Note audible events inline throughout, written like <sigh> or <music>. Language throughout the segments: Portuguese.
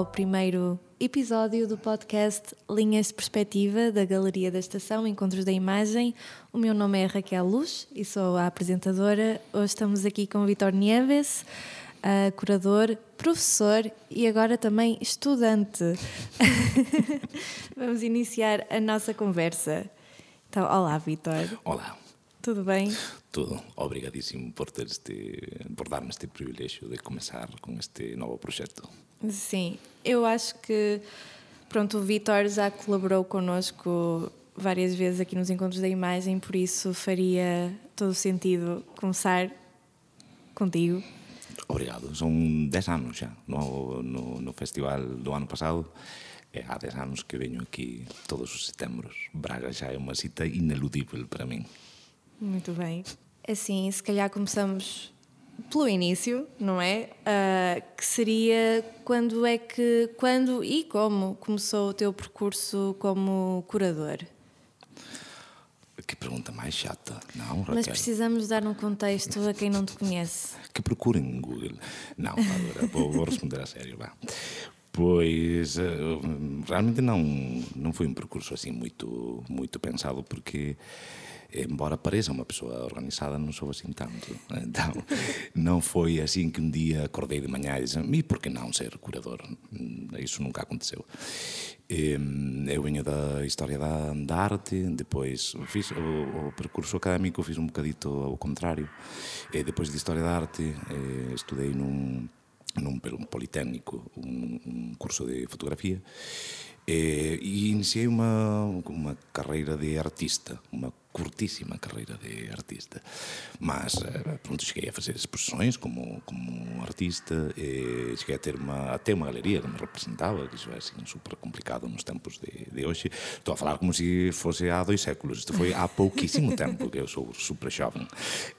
ao primeiro episódio do podcast Linhas de Perspectiva da Galeria da Estação Encontros da Imagem. O meu nome é Raquel Luz e sou a apresentadora. Hoje estamos aqui com o Vitor Nieves, curador, professor e agora também estudante. <laughs> Vamos iniciar a nossa conversa. Então, olá, Vitor. Olá. Tudo bem? Tudo. Obrigadíssimo por, ter este, por dar-me este privilégio de começar com este novo projeto. Sim, eu acho que pronto, o Vitor já colaborou connosco várias vezes aqui nos Encontros da Imagem, por isso faria todo o sentido começar contigo. Obrigado. São 10 anos já no, no, no festival do ano passado. É há 10 anos que venho aqui todos os setembros. Braga já é uma cita ineludível para mim. Muito bem. Assim, se calhar começamos pelo início, não é? Uh, que seria quando é que, quando e como começou o teu percurso como curador? Que pergunta mais chata, não, Raquel? Mas precisamos dar um contexto a quem não te conhece. Que procurem no Google. Não, agora vou, vou responder a sério, vá. Pois eh, realmente não não foi um percurso assim muito muito pensado porque embora pareça uma pessoa organizada, não sou assim tanto. <laughs> Então, não foi assim que um dia acordei de manhã e disse, e por que não ser curador? Isso nunca aconteceu. Eu venho da história da, da arte, depois fiz o, o, percurso académico, fiz um bocadito ao contrário. Depois de história da arte, eh, estudei num, nun, un politécnico, un, un curso de fotografía, eh, e iniciei unha, unha carreira de artista, unha curtíssima carreira de artista. Mas, eh, pronto, cheguei a fazer exposições como, como artista, cheguei a ter uma, até uma galeria que me representava, que isso é assim, super complicado nos tempos de, de hoje. Estou a falar como se fosse há dois séculos, isto foi há pouquíssimo tempo, que eu sou super jovem.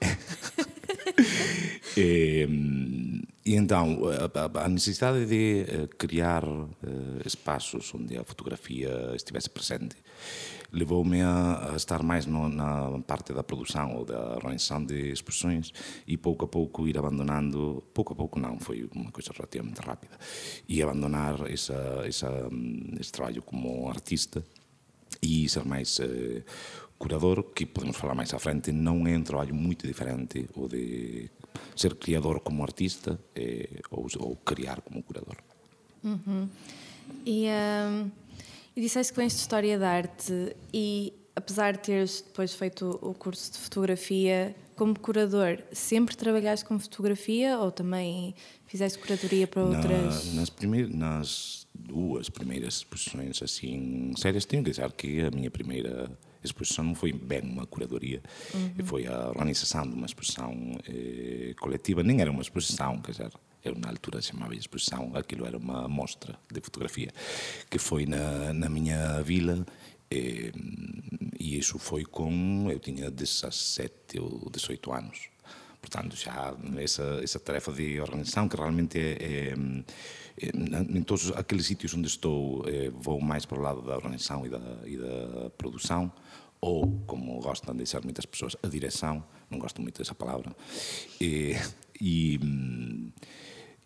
<laughs> e, e, então, a, a, necessidade de eh, criar uh, espaços onde a fotografia estivesse presente levou-me a, a, estar mais no, na parte da produção ou da organização de exposições e pouco a pouco ir abandonando, pouco a pouco não, foi uma coisa relativamente rápida, e abandonar essa, essa, esse trabalho como artista e ser máis eh, curador, que podemos falar máis à frente, non é un trabalho muito diferente o de ser criador como artista eh, ou, ou criar como curador. Uhum. E... Um... e disseste que vens de História da Arte e, apesar de teres depois feito o curso de fotografia, como curador, sempre trabalhaste com fotografia ou também fizeste curadoria para outras? Na, nas, primeiras, nas duas primeiras exposições assim sérias, tenho que dizer que a minha primeira exposição não foi bem uma curadoria, uhum. foi a organização de uma exposição eh, coletiva, nem era uma exposição, quer dizer, eu na altura chamava exposição, aquilo era uma mostra de fotografia, que foi na, na minha vila, e, e isso foi com, eu tinha 17 ou 18 anos. Portanto, já essa, essa tarefa de organização, que realmente é, é, é em todos aqueles sítios onde estou, é, vou mais para o lado da organização e da, e da produção, ou, como gostam de dizer muitas pessoas, a direção, não gosto muito dessa palavra, e, e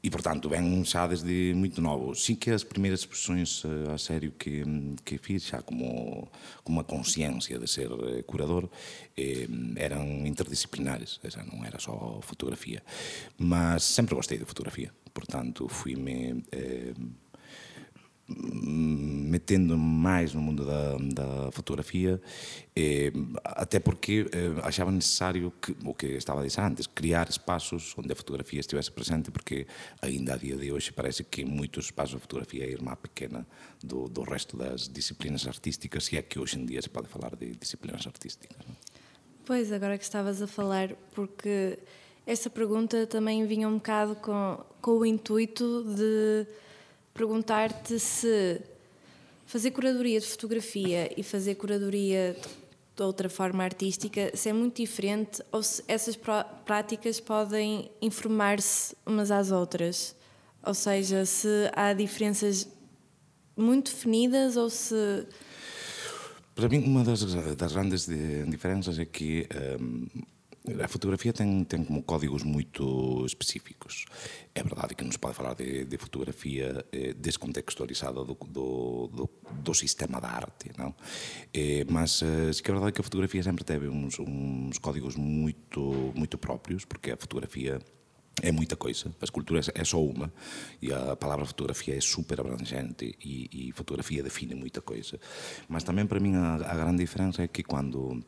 e, portanto, vem já desde muito novo. Sim que as primeiras expressões uh, a sério que, que fiz, já como, como uma consciência de ser uh, curador, eh, eram interdisciplinares, já não era só fotografia. Mas sempre gostei de fotografia, portanto, fui-me eh, metendo mais no mundo da, da fotografia, eh, até porque eh, achava necessário, que, o que estava a dizer antes, criar espaços onde a fotografia estivesse presente, porque ainda a dia de hoje parece que muitos espaços de fotografia é a irmã pequena do, do resto das disciplinas artísticas, se é que hoje em dia se pode falar de disciplinas artísticas. Não? Pois, agora que estavas a falar, porque essa pergunta também vinha um bocado com, com o intuito de perguntar-te se fazer curadoria de fotografia e fazer curadoria de outra forma artística, se é muito diferente ou se essas práticas podem informar-se umas às outras. Ou seja, se há diferenças muito definidas ou se. Para mim, uma das, das grandes diferenças é que um, a fotografia tem, tem como códigos muito específicos. É verdade que não se pode falar de, de fotografia eh, descontextualizada do, do, do, do, sistema da arte, não? Eh, mas eh, que é verdade que a fotografia sempre teve uns, uns códigos muito, muito próprios, porque a fotografia é muita coisa. A escultura é só uma e a palavra fotografia é super abrangente e, e fotografia define muita coisa. Mas também para mim a, a grande diferença é que quando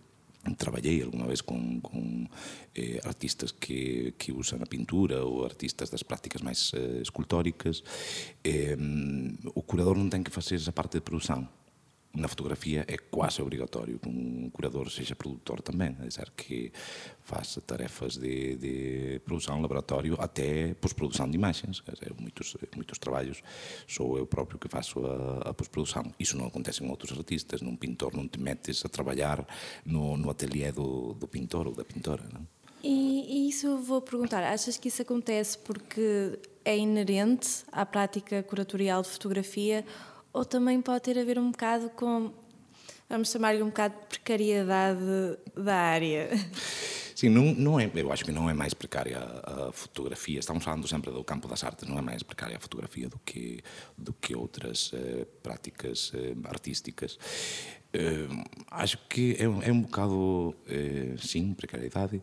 traballei algunha vez con, con eh, artistas que, que usan a pintura ou artistas das prácticas máis eh, escultóricas. Eh, o curador non ten que facer esa parte de produção na fotografía é quase obrigatório que un curador seja produtor tamén, é dizer, que faz tarefas de, de produção laboratório até pós-produção de imagens, dizer, muitos, muitos trabalhos sou eu próprio que faço a, a pós-produção. Isso não acontece em outros artistas, num pintor não te metes a trabalhar no, no ateliê do, do pintor ou da pintora, não? E, e isso eu vou perguntar, achas que isso acontece porque é inerente à prática curatorial de fotografia ou também pode ter a ver um bocado com, vamos chamar-lhe um bocado de precariedade da área. Sim, não, não é, eu acho que não é mais precária a fotografia. Estamos falando sempre do campo das artes, não é mais precária a fotografia do que, do que outras eh, práticas eh, artísticas. Eh, acho que é, é um bocado, eh, sim, precariedade.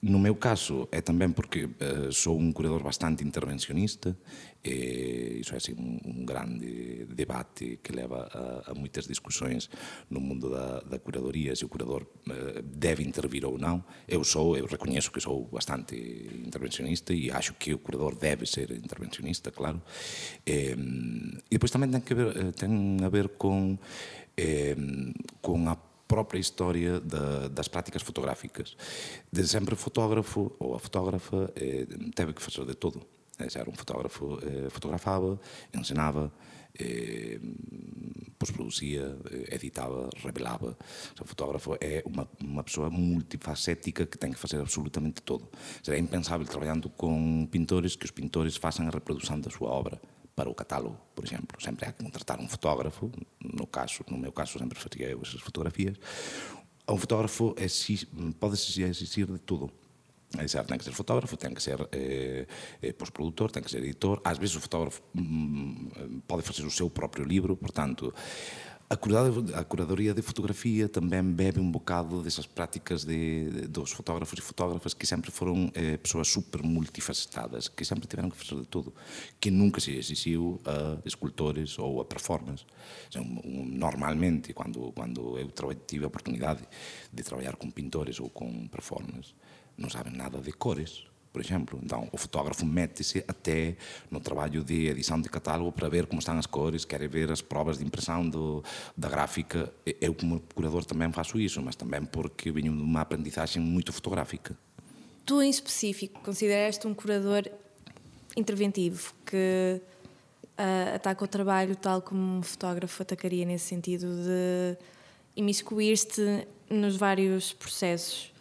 No meu caso é tamén porque uh, sou un curador bastante intervencionista e iso é assim, un, un grande debate que leva a, a moitas discusións no mundo da, da curadoría se o curador uh, debe intervir ou non eu sou, eu recoñezo que sou bastante intervencionista e acho que o curador debe ser intervencionista, claro. E, e depois tamén ten, que ver, eh, ten a ver con eh, con a própria história da, das práticas fotográficas. De sempre fotógrafo ou a fotógrafa eh, teve que fazer de tudo. Era um fotógrafo, eh, fotografava, ensinava, eh, produzia, eh, editava, revelava. O fotógrafo é uma, uma pessoa multifacética que tem que fazer absolutamente tudo. Será impensável trabalhando com pintores que os pintores façam a reprodução da sua obra para o catálogo, por exemplo. Sempre há que contratar um fotógrafo, no, caso, no meu caso sempre fazia eu essas fotografias. Um fotógrafo é, pode existir de tudo. É tem que ser fotógrafo, tem que ser eh, eh, pós-produtor, tem que ser editor. Às vezes o fotógrafo mm, pode fazer o seu próprio livro, portanto, a, a curadoria de fotografia também bebe um bocado dessas práticas de, dos fotógrafos e fotógrafas que sempre foram eh, pessoas super multifacetadas, que sempre tiveram que fazer de tudo, que nunca se exigiu a escultores ou a performance. Normalmente, quando, quando eu tive a oportunidade de trabalhar com pintores ou com performance, não sabem nada de cores, por exemplo. Então, o fotógrafo mete-se até no trabalho de edição de catálogo para ver como estão as cores, quer ver as provas de impressão do, da gráfica. Eu, como curador, também faço isso, mas também porque venho de uma aprendizagem muito fotográfica. Tu, em específico, consideraste um curador interventivo que uh, ataca o trabalho tal como um fotógrafo atacaria nesse sentido de imiscuir-te nos vários processos.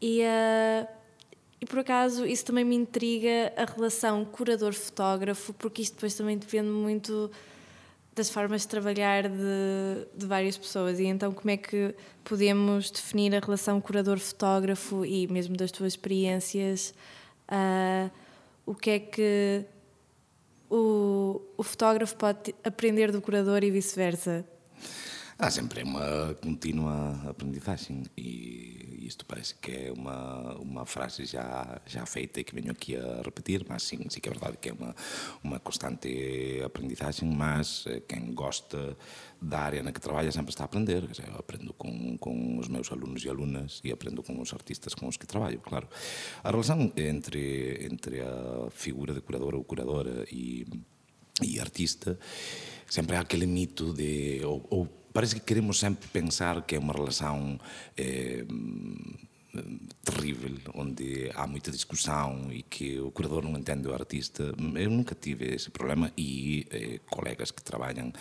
E uh, e por acaso isso também me intriga a relação curador-fotógrafo, porque isto depois também depende muito das formas de trabalhar de, de várias pessoas. E então, como é que podemos definir a relação curador-fotógrafo e mesmo das tuas experiências? Uh, o que é que o, o fotógrafo pode aprender do curador e vice-versa? Há sempre uma contínua aprendizagem e isto parece que é uma, uma frase já, já feita e que venho aqui a repetir, mas sim, sim que é verdade que é uma, uma constante aprendizagem, mas eh, quem gosta da área na que trabalha sempre está a aprender. Quer dizer, eu aprendo com, com os meus alunos e alunas e aprendo com os artistas com os que trabalho, claro. A relação entre, entre a figura de curador ou curadora e, e artista sempre há aquele mito de... Ou, ou parece que queremos sempre pensar que é uma relação eh, terrível, onde há muita discussão e que o curador não entende o artista. Eu nunca tive esse problema e eh, colegas que trabalham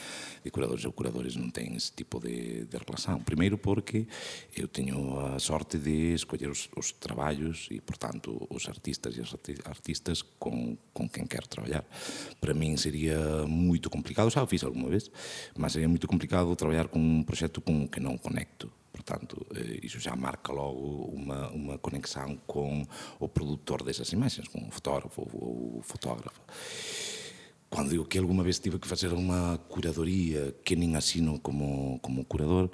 de curadores ou curadores não têm esse tipo de, de relação. Primeiro porque eu tenho a sorte de escolher os, os trabalhos e, portanto, os artistas e as artistas com, com quem quero trabalhar. Para mim seria muito complicado, já o fiz alguma vez, mas seria muito complicado trabalhar com um projeto com um que não conecto. Portanto, eh, isso já marca logo uma, uma conexão com o produtor dessas imagens, com o fotógrafo ou fotógrafo. Quando digo que alguma vez tive que fazer uma curadoria que nem assino como, como curador,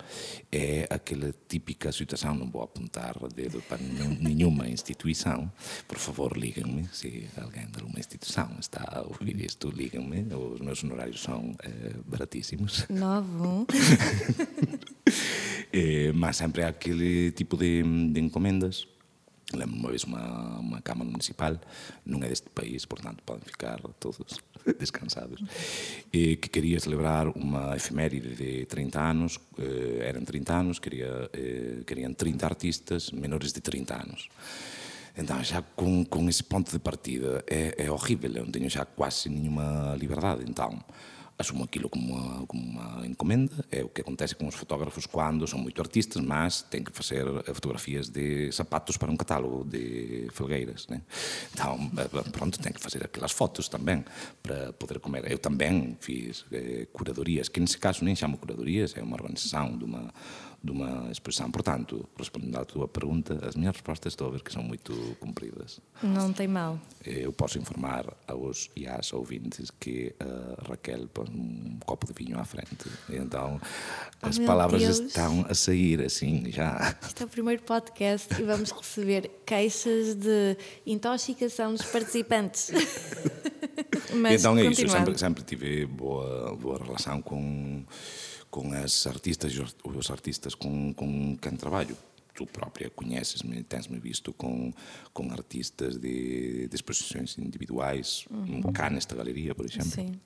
é aquela típica situação, não vou apontar dedo para nenhuma <laughs> instituição, por favor liguem-me, se alguém de alguma instituição está a ouvir isto, liguem-me, os meus honorários são é, baratíssimos. Novo. <laughs> é, mas sempre aquele tipo de, de encomendas Lembro uma vez uma, uma Câmara Municipal, não é deste país, portanto podem ficar todos <laughs> descansados, e que queria celebrar uma efeméride de 30 anos, eh, eram 30 anos, queria, eh, queriam 30 artistas menores de 30 anos. Então, já com, com esse ponto de partida, é, é horrível, eu não tenho já quase nenhuma liberdade. Então, asumo aquilo como uma, como uma encomenda. É o que acontece com os fotógrafos quando são muito artistas, mas têm que fazer fotografias de sapatos para um catálogo de felgueiras. Né? Então, eh, pronto, tem que fazer aquelas fotos também para poder comer. Eu também fiz eh, curadorias, que nesse caso nem chamo curadorias, é uma organização de uma de uma expressão. Portanto, respondendo à tua pergunta, as minhas respostas estou a ver que são muito compridas. Não tem mal. Eu posso informar aos e às ouvintes que a Raquel põe um copo de vinho à frente. Então, oh, as palavras Deus. estão a sair assim já. Este é o primeiro podcast e vamos receber queixas de intoxicação dos participantes. <laughs> Mas, então é isso, eu sempre, sempre tive boa, boa relação com com as artistas os artistas com, com quem trabalho. Tu própria conheces-me, tens-me visto com, com artistas de, de exposições individuais, uhum. cá nesta galeria, por exemplo. Sim.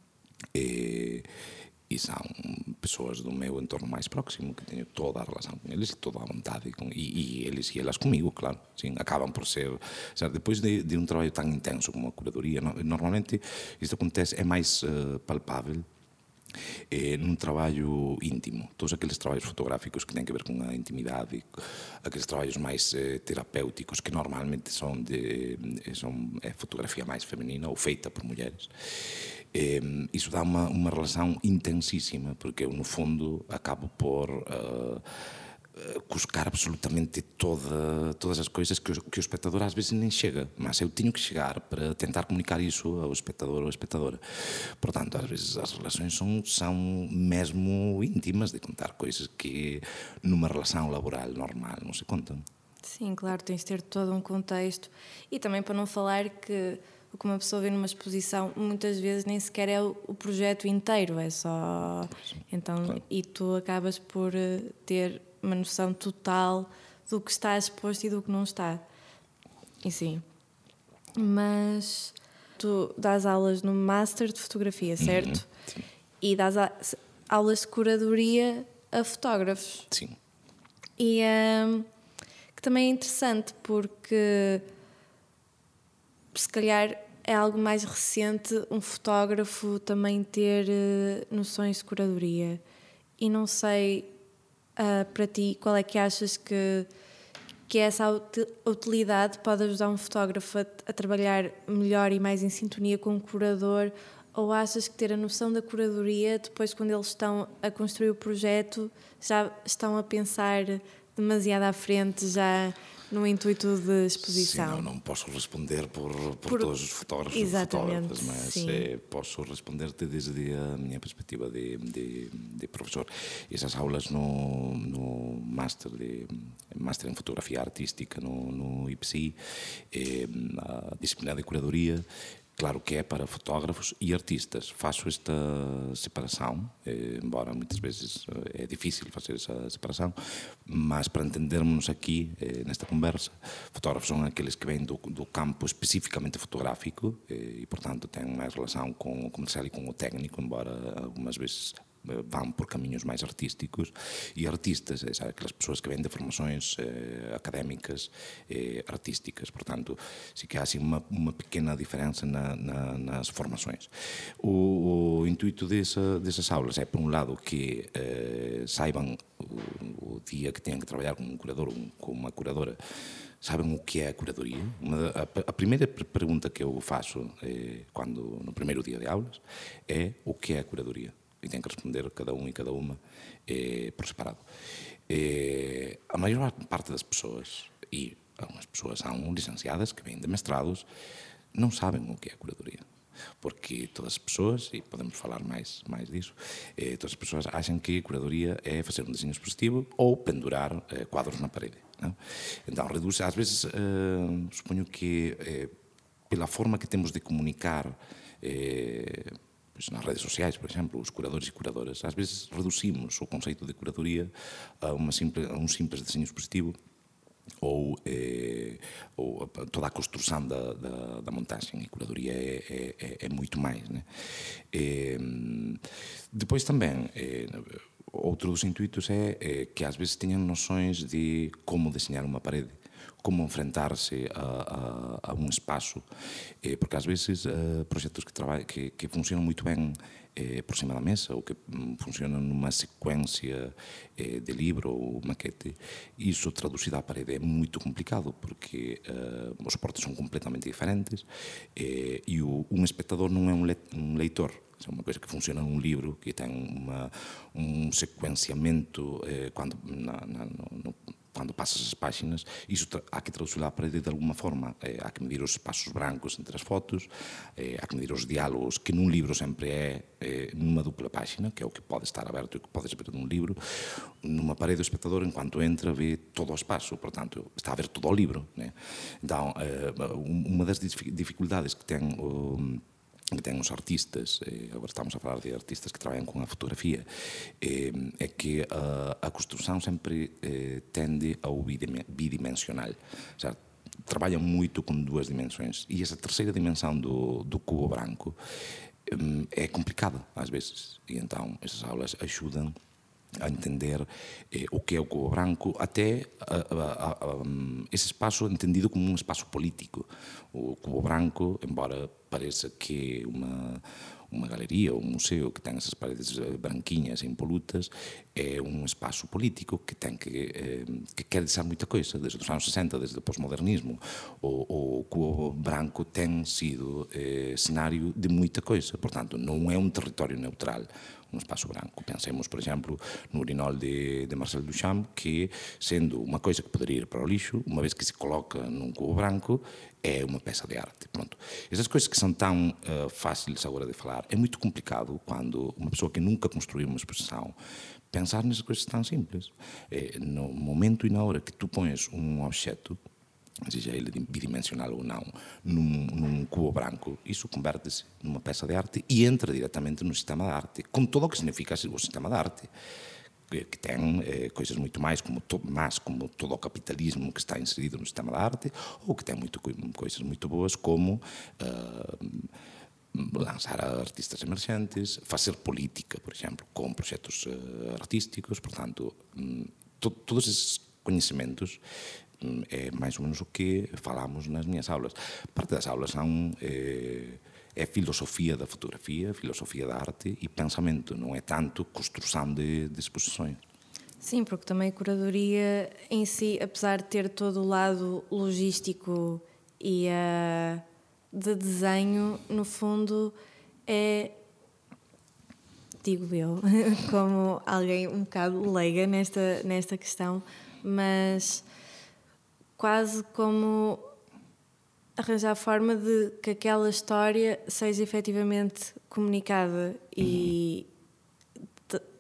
E, e são pessoas do meu entorno mais próximo que tenho toda a relação com eles toda a vontade com, e, e eles e elas comigo claro sim acabam por ser sabe, depois de, de, um trabalho tão intenso como a curadoria normalmente isto acontece é mais uh, palpável eh, num traballo íntimo. Todos aqueles traballos fotográficos que têm que ver com a intimidade, aqueles traballos máis eh, terapéuticos que normalmente son de eh, son é fotografía máis femenina ou feita por mulleres. Eh, iso dá unha, unha relación intensísima, porque eu no fundo acabo por uh, cuscar absolutamente toda, todas as coisas que o, que o espectador às vezes nem chega, mas eu tenho que chegar para tentar comunicar isso ao espectador ou espectadora. Portanto, às vezes as relações são, são mesmo íntimas de contar coisas que numa relação laboral normal não se contam. Sim, claro, tens de ter todo um contexto e também para não falar que o que uma pessoa vê numa exposição muitas vezes nem sequer é o, projeto inteiro, é só. Então, claro. e tu acabas por eh, ter uma noção total do que está exposto e do que não está. E sim. Mas tu dás aulas no Master de Fotografia, uhum, certo? Uhum, e dás aulas de curadoria a fotógrafos. Sim. E um, que também é interessante porque se calhar é algo mais recente um fotógrafo também ter uh, noções de curadoria. E não sei uh, para ti, qual é que achas que, que essa utilidade pode ajudar um fotógrafo a, a trabalhar melhor e mais em sintonia com o curador? Ou achas que ter a noção da curadoria, depois, quando eles estão a construir o projeto, já estão a pensar demasiado à frente, já no intuito de exposição. Sim, não, não posso responder por, por, por... todos os fotógrafos fotógrafos, mas é, posso responder-te desde a minha perspectiva de, de, de, professor. Essas aulas no, no Master, de, Master em Fotografia Artística no, no IPSI, é, a disciplina de curadoria, Claro que é para fotógrafos e artistas. Faço esta separação, eh, embora muitas vezes eh, é difícil fazer essa separação, mas para entendermos aqui eh, nesta conversa, fotógrafos são aqueles que vêm do, do campo especificamente fotográfico e, portanto, têm mais relação com o comercial e com o técnico, embora algumas vezes vão por caminhos mais artísticos e artistas, é, sabe, aquelas pessoas que vêm de formações eh, académicas eh, artísticas, portanto, se que há assim uma, uma pequena diferença na, na, nas formações. O, o intuito dessa, dessas aulas é, por um lado, que eh, saibam o, o, dia que têm que trabalhar com um curador ou com uma curadora, sabem o que é a curadoria? Uma, a, a, primeira pergunta que eu faço eh, quando no primeiro dia de aulas é o que é a curadoria? E tem que responder cada um e cada uma eh, por separado. eh, a maior parte das pessoas, e algumas pessoas são licenciadas que vêm de mestrados, não sabem o que é curadoria porque todas as pessoas, e podemos falar mais, mais disso, eh, todas as pessoas acham que curadoria é fazer um desenho expositivo ou pendurar quadros na parede. Não? Então, reduz, às vezes, suponho que pela forma que temos de comunicar pois nas redes sociais, por exemplo, os curadores e curadoras, às vezes reduzimos o conceito de curadoria a, uma simple, a um simples desenho expositivo ou, eh, ou toda a construção da, da, da, montagem. E curadoria é, é, é muito mais. Né? Depois também, eh, outro dos intuitos é, é, que às vezes tenham noções de como desenhar uma parede como enfrentar-se a, a, a, espaço, eh, porque às vezes eh, que, que, que funcionam muito bem eh, por cima da mesa ou que mm, funcionam numa sequência eh, de livro ou maquete, isso traduzido à parede é muito complicado porque eh, os suportes são completamente diferentes eh, e o, espectador não é um, le, leitor, é uma coisa que funciona num livro que tem uma, um sequenciamento eh, quando na, na, no, quando passas as páginas, iso há que traduzi a parede de alguma forma. Eh, há que medir os espaços brancos entre as fotos, eh, há que medir os diálogos, que num livro sempre é eh, numa dupla página, que é o que pode estar aberto e que podes ver num livro. Numa parede, o espectador, enquanto entra, vê todo o espaço, portanto, está a ver todo o livro. Né? Então, eh, uma das dificuldades que tem o que ten os artistas, eh, agora estamos a falar de artistas que traballan con a fotografía, eh, é que a, a sempre eh, tende ao bidimensional. O sea, traballan moito con dúas dimensões. E esa terceira dimensão do, do cubo branco eh, é complicada, ás veces. E então, essas aulas axudan a entender eh, o que é o cubo branco, até a, a, a, um, esse espaço entendido como um espaço político. O cubo branco, embora pareça que uma uma galeria ou um museu que tem essas paredes eh, branquinhas e impolutas é um espaço político que tem que, eh, que quer dizer muita coisa, desde os anos 60, desde o pós-modernismo. O, o cubo branco tem sido eh, cenário de muita coisa, portanto, não é um território neutral um espaço branco. Pensemos, por exemplo, no urinol de, de Marcel Duchamp, que, sendo uma coisa que poderia ir para o lixo, uma vez que se coloca num cubo branco, é uma peça de arte. Pronto. Essas coisas que são tão uh, fáceis agora de falar, é muito complicado quando uma pessoa que nunca construiu uma exposição pensar nessas coisas tão simples. É, no momento e na hora que tu pões um objeto seja ele bidimensional ou não, num, num cubo branco, isso converte-se numa peça de arte e entra diretamente no sistema de arte, com tudo o que significa o sistema de arte que, tem eh, coisas muito mais como, to, mais como todo o capitalismo que está inserido no sistema da arte, ou que tem muito, coisas muito boas como uh, lançar artistas emergentes, fazer política, por exemplo, com projetos uh, artísticos, portanto, um, to, todos esses conhecimentos é máis ou menos o que falamos nas minhas aulas. Parte das aulas são eh, é filosofía da fotografía, filosofía da arte e pensamento, não é tanto construção de, de exposições. Sim, porque também a curadoria em si, apesar de ter todo o lado logístico e uh, de desenho, no fundo é, digo eu, <laughs> como alguém um bocado leiga nesta, nesta questão, mas quase como arranjar forma de que aquela história seja efetivamente comunicada e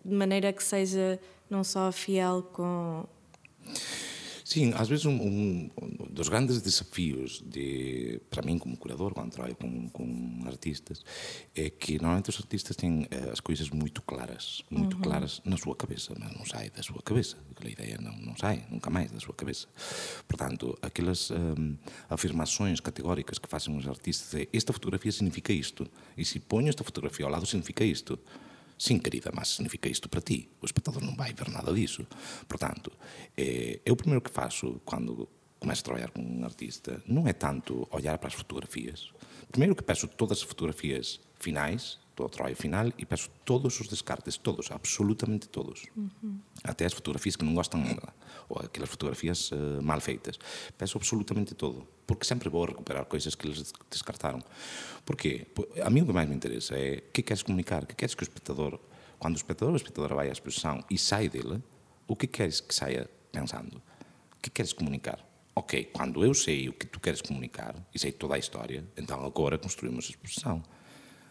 de maneira que seja não só fiel com Sim, às vezes um, um, dos grandes desafios de, para mim como curador, quando trabalho com, com artistas, é que normalmente os artistas têm eh, as coisas muito claras, muito uhum. claras na sua cabeça, mas não sai da sua cabeça. Aquela ideia não, não sai nunca mais da sua cabeça. Portanto, aquelas um, afirmações categóricas que fazem os artistas é esta fotografia significa isto, e se ponho esta fotografia ao lado significa isto. Sim, querida, mas significa isto para ti. O espectador não vai ver nada disso. Portanto, é, é o primeiro que faço quando começo a trabalhar com um artista. Não é tanto olhar para as fotografias. Primeiro que peço todas as fotografias finais, todo o trabalho final, e peço todos os descartes, todos, absolutamente todos. Até as fotografias que não gostam nada, ou aquelas fotografias uh, mal feitas. Peço absolutamente todo porque sempre vou recuperar coisas que eles descartaram. Porquê? A mim o que mais me interessa é o que queres comunicar, o que queres que o espectador, quando o espectador ou a espectadora vai à exposição e sai dele, o que queres que saia pensando? O que queres comunicar? Ok, quando eu sei o que tu queres comunicar e sei toda a história, então agora construímos a exposição.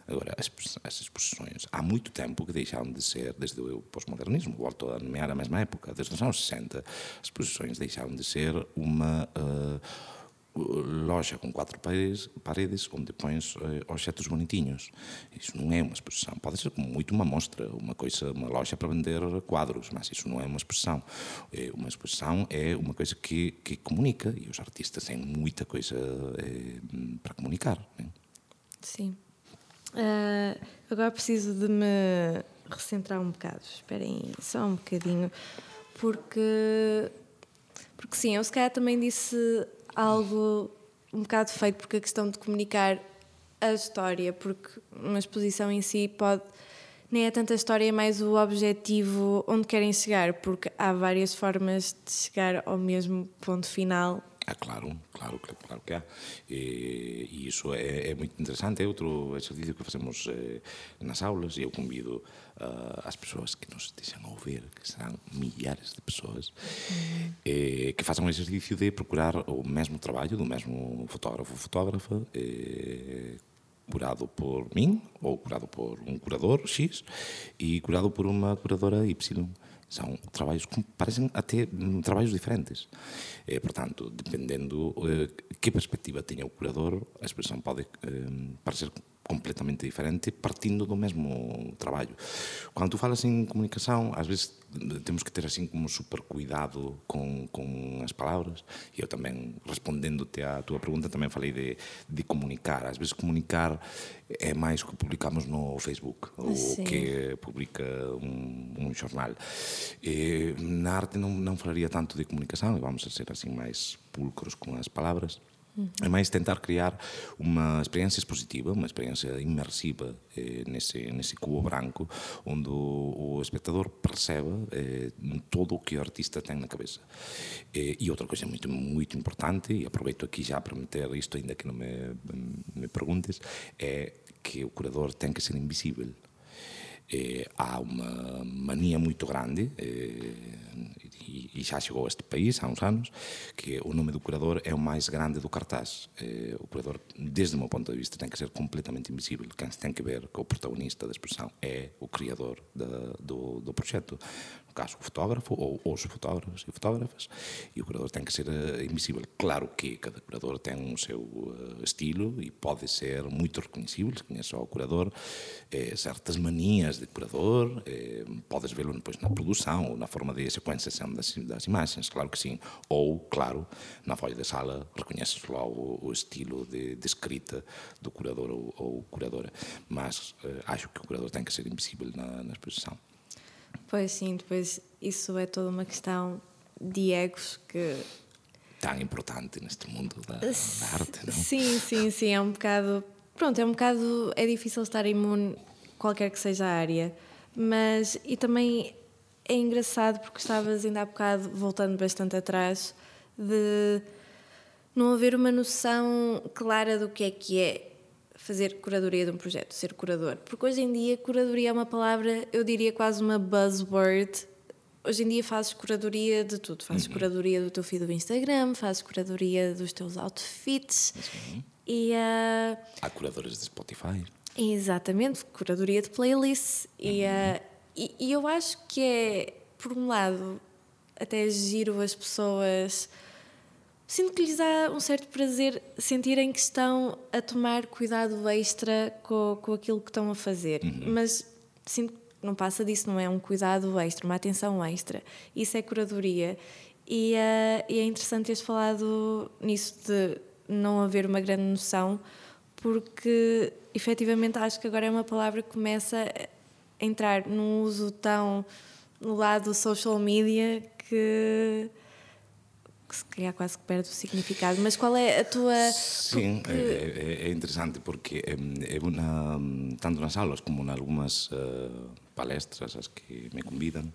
Agora, as, as exposições, há muito tempo que deixaram de ser, desde o pós-modernismo, volto a nomear a mesma época, desde os anos 60, as exposições deixaram de ser uma uh, loja com quatro paredes, paredes onde pões uh, objetos bonitinhos. Isso não é uma exposição. Pode ser muito uma mostra, uma coisa, uma loja para vender quadros, mas isso não é uma exposição. É, uma exposição é uma coisa que, que comunica e os artistas têm muita coisa é, para comunicar. Né? Sim. Uh, agora preciso de me recentrar um bocado. Esperem só um bocadinho, porque, porque sim, eu se calhar também disse algo um bocado feito, porque a questão de comunicar a história, porque uma exposição em si pode. Nem é tanta história, é mais o objetivo onde querem chegar, porque há várias formas de chegar ao mesmo ponto final Ah, claro, claro, claro, claro que há. E, eh, e iso é, é muito interesante, é outro exercicio que facemos eh, nas aulas e eu convido uh, as persoas que nos deixan ouvir, que serán millares de persoas, mm. eh, que façam o exercicio de procurar o mesmo traballo do mesmo fotógrafo ou fotógrafa eh, curado por min ou curado por un curador X e curado por unha curadora Y são trabalhos que parecem até trabalhos diferentes. E, portanto, dependendo eh, que perspectiva tenha o curador, a expressão pode eh, parecer completamente diferente partindo do mesmo traballo. Cando tu falas en comunicación, ás vezes temos que ter assim como super cuidado con, con as palabras e eu tamén respondéndote a túa pregunta tamén falei de, de comunicar ás vezes comunicar é máis que publicamos no Facebook ou sí. que publica un, un xornal e, na arte non, non falaría tanto de comunicación e vamos a ser assim máis pulcros con as palabras É máis tentar criar unha experiencia expositiva, unha experiencia inmersiva eh, nese, nese cubo branco onde o, o espectador perceba eh, todo o que o artista ten na cabeza. Eh, e outra coisa moito, moito importante, e aproveito aquí já para meter isto, ainda que non me, me preguntes, é que o curador ten que ser invisível. Eh, há unha manía moito grande eh, e, e xa chegou a este país há uns anos, que o nome do curador é o máis grande do cartaz. Eh, o curador, desde o meu ponto de vista, ten que ser completamente invisível. Quem tem que ver que o protagonista da exposição é o criador do, do projeto caso o fotógrafo ou os fotógrafos e fotógrafas e o curador tem que ser uh, invisível. Claro que cada curador tem o seu uh, estilo e pode ser muito reconhecível, se conhece o curador, eh, certas manias de curador, eh, podes vê-lo depois na produção ou na forma de sequenciação das, das imagens, claro que sim. Ou, claro, na folha de sala reconheces lá o, o estilo de, de, escrita do curador ou, ou curadora. Mas eh, acho que o curador tem que ser invisível na, na exposição. Pois sim, depois isso é toda uma questão de egos que. Tão importante neste mundo da, da arte, não? Sim, sim, sim. É um bocado. Pronto, é um bocado. É difícil estar imune, qualquer que seja a área. Mas. E também é engraçado porque estavas ainda há bocado, voltando bastante atrás, de não haver uma noção clara do que é que é fazer curadoria de um projeto, ser curador. Porque hoje em dia, curadoria é uma palavra, eu diria quase uma buzzword. Hoje em dia fazes curadoria de tudo. Fazes uhum. curadoria do teu feed do Instagram, fazes curadoria dos teus outfits. Uhum. E, uh, Há curadoras de Spotify. Exatamente, curadoria de playlists. E, uh, e, e eu acho que é, por um lado, até giro as pessoas sinto que lhes dá um certo prazer sentirem que estão a tomar cuidado extra com, com aquilo que estão a fazer. Uhum. Mas sinto que não passa disso, não é um cuidado extra, uma atenção extra. Isso é curadoria. E, uh, e é interessante teres falado nisso de não haver uma grande noção, porque efetivamente acho que agora é uma palavra que começa a entrar num uso tão no lado social media que que se calhar quase que perde o significado. Mas qual é a tua. Sim, porque... é, é, interessante porque é uma, tanto nas aulas como em algumas uh, palestras as que me convidam,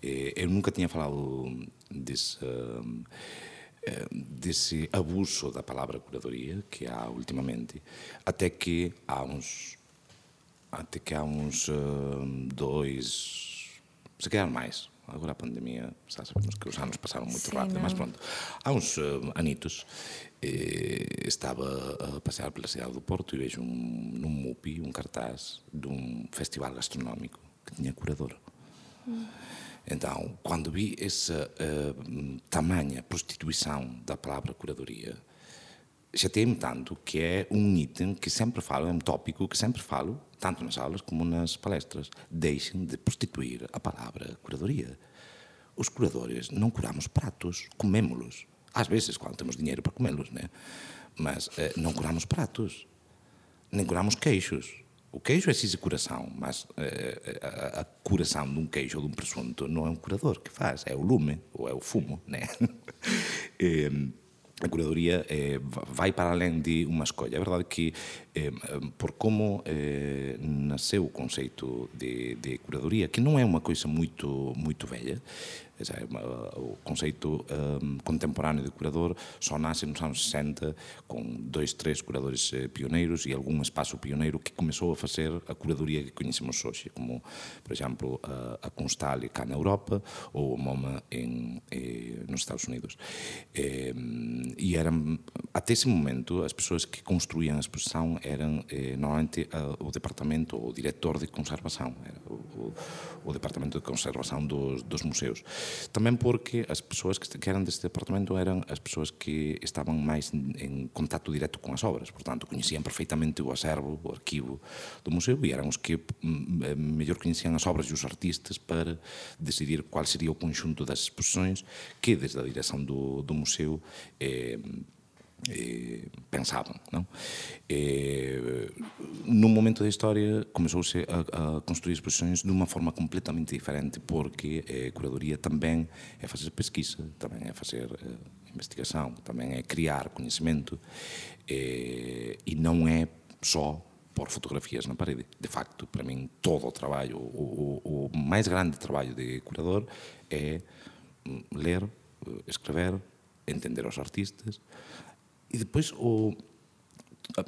eh, eu nunca tinha falado desse, uh, desse abuso da palavra curadoria que há ultimamente, até que há uns até que há uns uh, dois, se calhar mais, Agora a pandemia, já sabemos que os anos passaram muito Sim, rápido, não. mas pronto. Há uns uh, anitos eh, estava a passear pela cidade do Porto e vejo um, num MUPI um cartaz de um festival gastronómico que tinha curador. Então, quando vi essa uh, tamanha prostituição da palavra curadoria, chateei-me tanto que é um item que sempre falo, é um tópico que sempre falo, tanto nas aulas como nas palestras. Deixem de prostituir a palavra curadoria. Os curadores não curamos pratos, comemos-los. Às vezes, quando temos dinheiro para comê-los, né? Mas eh, não curamos pratos, nem curamos queixos. O queijo é sim curação, mas eh, a, a curação de um queijo ou de um presunto não é um curador que faz, é o lume ou é o fumo, né? <laughs> Em, a curadoria eh, vai para além de uma escolha. É verdade que, por como eh, nasceu o conceito de, de, curadoria, que não é uma coisa muito, muito velha, o conceito um, contemporâneo de curador só nasce nos anos 60 com dois, três curadores eh, pioneiros e algum espaço pioneiro que começou a fazer a curadoria que conhecemos hoje, como, por exemplo, a, a cá na Europa ou o MoMA em, eh, nos Estados Unidos. Eh, e eram, até esse momento, as pessoas que construíam a exposição eram eh, normalmente o departamento, o diretor de conservação, era o, o, o departamento de conservação dos, dos museus. Também porque as pessoas que, que eram desse departamento eram as pessoas que estavam mais em, em contato direto com as obras, portanto, conheciam perfeitamente o acervo, o arquivo do museu e eram os que melhor conheciam as obras e os artistas para decidir qual seria o conjunto das exposições que, desde a direção do, do museu, eh, eh, pensavam. Não? Eh, num momento da história começou-se a, a, construir exposições de uma forma completamente diferente, porque a curadoria também é fazer pesquisa, também é fazer eh, investigação, também é criar conhecimento eh, e não é só pôr fotografias na parede. De facto, para mim, todo o trabalho, o, o, o mais grande trabalho de curador é hum, ler, escrever, entender os artistas, e depois o,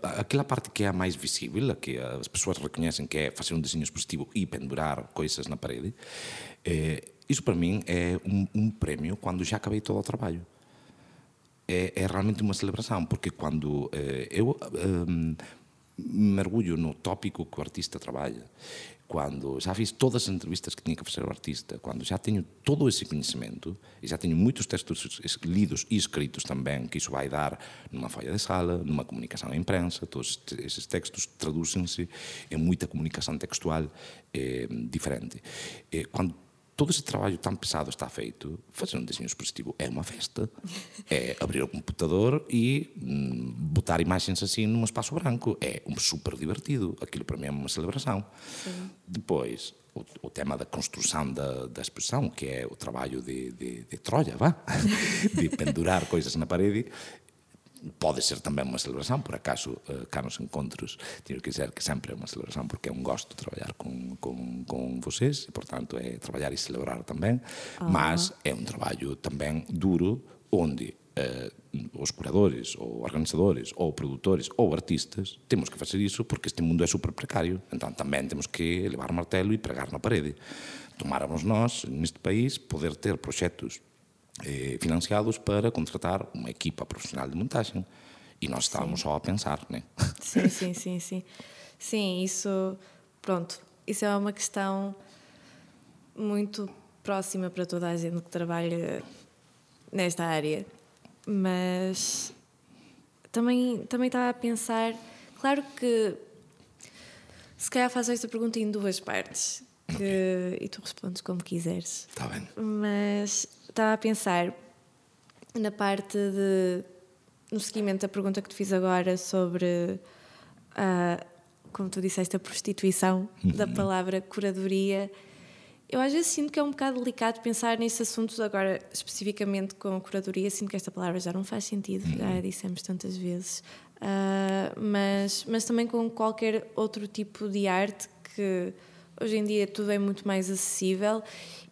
aquela parte que é a mais visível, a que as pessoas reconhecem que é fazer um desenho expositivo e pendurar coisas na parede, é, isso para mim é um, um quando já acabei todo o trabalho. É, é realmente uma celebração, porque quando é, eu um, mergulho no tópico que o artista trabalha, quando já fiz todas as entrevistas que tinha que fazer o artista, quando já tenho todo esse conhecimento e já tenho muitos textos lidos e escritos também, que isso vai dar numa folha de sala, numa comunicação à imprensa, todos esses textos traduzem-se em muita comunicação textual eh, diferente. Eh, quando todo esse trabalho tão pesado está feito, fazer um desenho expositivo é uma festa. <laughs> É abrir o computador e hum, botar imagens assim num espaço branco. É um super divertido. Aquilo para mim é uma celebração. Sim. Depois, o, o, tema da construção da, da, exposição, que é o trabalho de, de, de Troia, vá? <laughs> de pendurar coisas na parede, pode ser também uma celebração, por acaso, uh, cá nos encontros, tenho que dizer que sempre é uma celebração, porque é um gosto trabalhar com, com, com vocês, e, portanto, é trabalhar e celebrar também, mas é um trabalho também duro, onde uh, os curadores, ou organizadores, ou produtores, ou artistas, temos que fazer isso porque este mundo é super precário, então também temos que levar martelo e pregar na parede. Tomáramos nós, neste país, poder ter projetos eh, financiados para contratar uma equipa profissional de montagem. E nós estávamos sim. só a pensar, né? Sim, <laughs> sim, sim, sim. Sim, isso, pronto, isso é uma questão muito próxima para toda a gente que trabalha nesta área. Mas também, também estava a pensar, claro que se calhar faço esta pergunta em duas partes. Que, okay. E tu respondes como quiseres. Está bem. Mas estava a pensar na parte de. no seguimento da pergunta que te fiz agora sobre. A, como tu disseste, a prostituição uhum. da palavra curadoria. Eu às vezes sinto que é um bocado delicado pensar nesses assuntos, agora especificamente com a curadoria, sinto que esta palavra já não faz sentido, uhum. já dissemos tantas vezes. Uh, mas, mas também com qualquer outro tipo de arte que hoje em dia tudo é muito mais acessível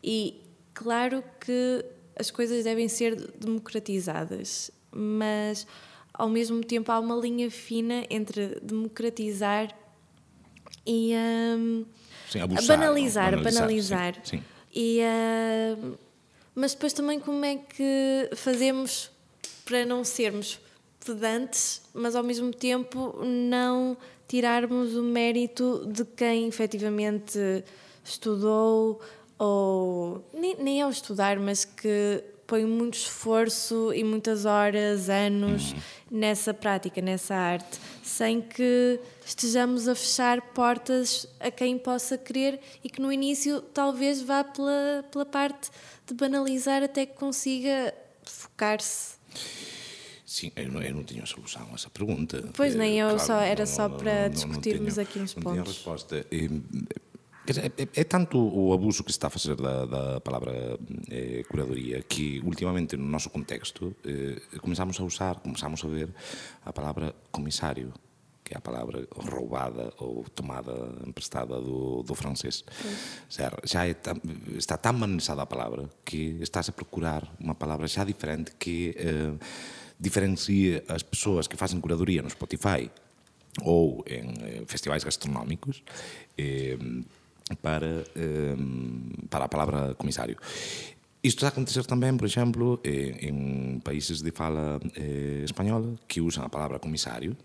e claro que as coisas devem ser democratizadas, mas ao mesmo tempo há uma linha fina entre democratizar e um, sim, abusar, banalizar, banalizar. banalizar. Sim, sim. E, uh, mas depois também como é que fazemos para não sermos pedantes, mas ao mesmo tempo não tirarmos o mérito de quem efetivamente estudou ou nem, nem é o estudar, mas que põe muito esforço e muitas horas, anos uhum. nessa prática, nessa arte, sem que estejamos a fechar portas a quem possa querer e que no início talvez vá pela, pela parte de banalizar até que consiga focar-se. Sim, eu não, eu não tinha solução a essa pergunta. Pois nem eu, claro, só, era não, só para não, discutirmos aqui uns pontos. Não tinha resposta. É, é, tanto o abuso que se está a fazer da, da palavra eh, curadoria que ultimamente no nosso contexto eh, começamos a usar, começamos a ver a palavra comissário, que é a palavra roubada ou tomada emprestada do, do francês. Seja, já é, está tão manejada a palavra que estás a procurar uma palavra já diferente que eh, diferencie as pessoas que fazem curadoria no Spotify ou em eh, festivais gastronómicos eh, para, ehm, para a palavra comissário. Isto está a acontecer também, por exemplo, em países de fala eh, espanhola que usam a palavra comissário.